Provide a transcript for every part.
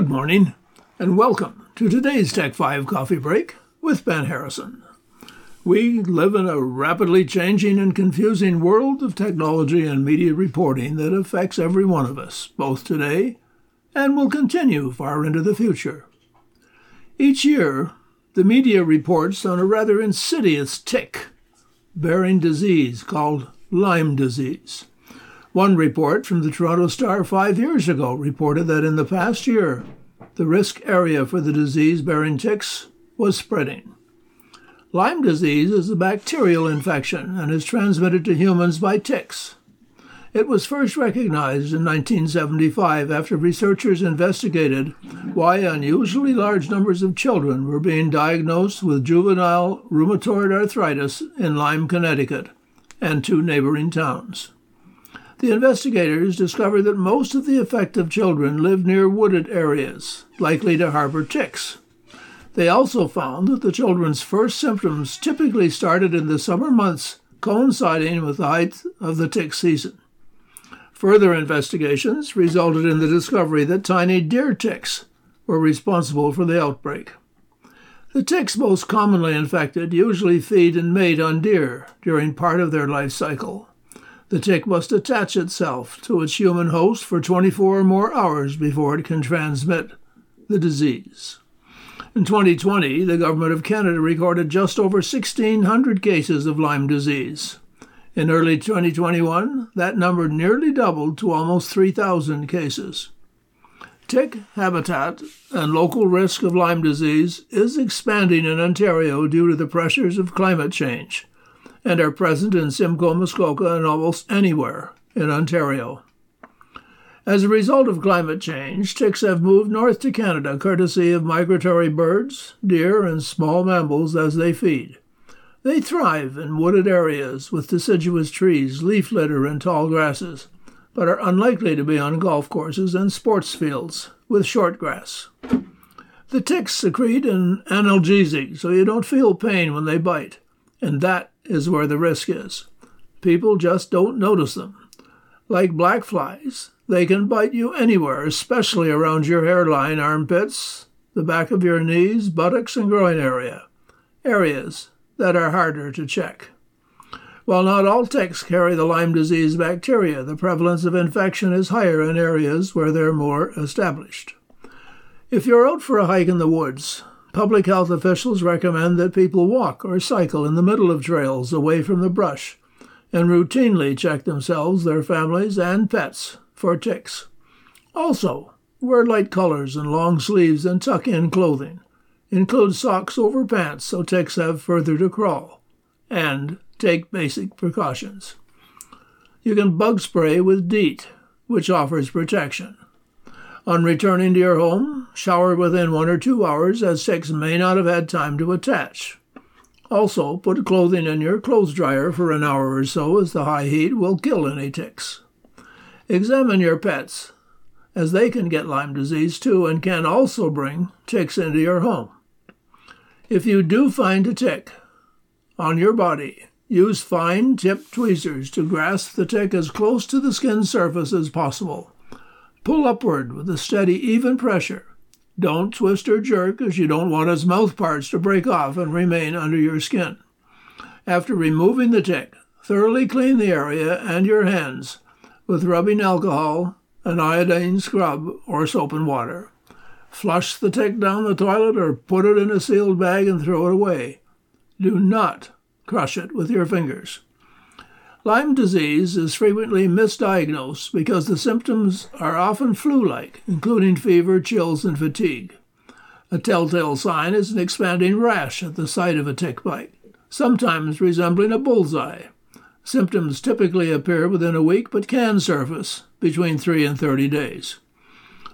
Good morning, and welcome to today's Tech 5 Coffee Break with Ben Harrison. We live in a rapidly changing and confusing world of technology and media reporting that affects every one of us, both today and will continue far into the future. Each year, the media reports on a rather insidious tick bearing disease called Lyme disease. One report from the Toronto Star five years ago reported that in the past year, the risk area for the disease bearing ticks was spreading. Lyme disease is a bacterial infection and is transmitted to humans by ticks. It was first recognized in 1975 after researchers investigated why unusually large numbers of children were being diagnosed with juvenile rheumatoid arthritis in Lyme, Connecticut, and two neighboring towns. The investigators discovered that most of the affected children lived near wooded areas, likely to harbor ticks. They also found that the children's first symptoms typically started in the summer months, coinciding with the height of the tick season. Further investigations resulted in the discovery that tiny deer ticks were responsible for the outbreak. The ticks most commonly infected usually feed and mate on deer during part of their life cycle. The tick must attach itself to its human host for 24 or more hours before it can transmit the disease. In 2020, the Government of Canada recorded just over 1,600 cases of Lyme disease. In early 2021, that number nearly doubled to almost 3,000 cases. Tick habitat and local risk of Lyme disease is expanding in Ontario due to the pressures of climate change and are present in Simcoe, Muskoka, and almost anywhere in Ontario. As a result of climate change, ticks have moved north to Canada courtesy of migratory birds, deer, and small mammals as they feed. They thrive in wooded areas with deciduous trees, leaf litter, and tall grasses, but are unlikely to be on golf courses and sports fields with short grass. The ticks secrete an analgesic, so you don't feel pain when they bite, and that is where the risk is. People just don't notice them. Like black flies, they can bite you anywhere, especially around your hairline, armpits, the back of your knees, buttocks, and groin area, areas that are harder to check. While not all ticks carry the Lyme disease bacteria, the prevalence of infection is higher in areas where they're more established. If you're out for a hike in the woods, Public health officials recommend that people walk or cycle in the middle of trails away from the brush and routinely check themselves, their families, and pets for ticks. Also, wear light colors and long sleeves and tuck in clothing. Include socks over pants so ticks have further to crawl. And take basic precautions. You can bug spray with DEET, which offers protection. On returning to your home, shower within one or two hours, as ticks may not have had time to attach. Also, put clothing in your clothes dryer for an hour or so, as the high heat will kill any ticks. Examine your pets, as they can get Lyme disease too and can also bring ticks into your home. If you do find a tick on your body, use fine tipped tweezers to grasp the tick as close to the skin surface as possible. Pull upward with a steady, even pressure. Don't twist or jerk as you don't want its mouth parts to break off and remain under your skin. After removing the tick, thoroughly clean the area and your hands with rubbing alcohol, an iodine scrub, or soap and water. Flush the tick down the toilet or put it in a sealed bag and throw it away. Do not crush it with your fingers. Lyme disease is frequently misdiagnosed because the symptoms are often flu like, including fever, chills, and fatigue. A telltale sign is an expanding rash at the site of a tick bite, sometimes resembling a bullseye. Symptoms typically appear within a week but can surface between 3 and 30 days.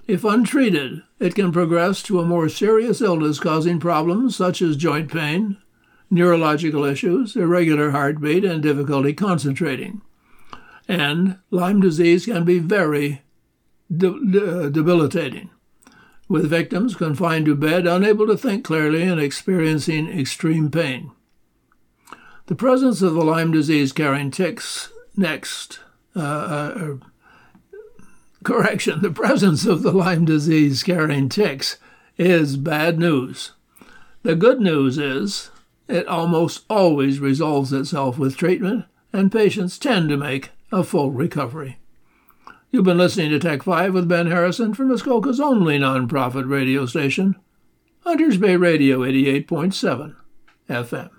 If untreated, it can progress to a more serious illness causing problems such as joint pain, neurological issues, irregular heartbeat, and difficulty concentrating. And Lyme disease can be very de- de- debilitating, with victims confined to bed, unable to think clearly, and experiencing extreme pain. The presence of the Lyme disease carrying ticks next uh, uh, correction, the presence of the Lyme disease carrying ticks is bad news. The good news is it almost always resolves itself with treatment, and patients tend to make a full recovery. You've been listening to Tech 5 with Ben Harrison from Muskoka's only nonprofit radio station, Hunters Bay Radio 88.7 FM.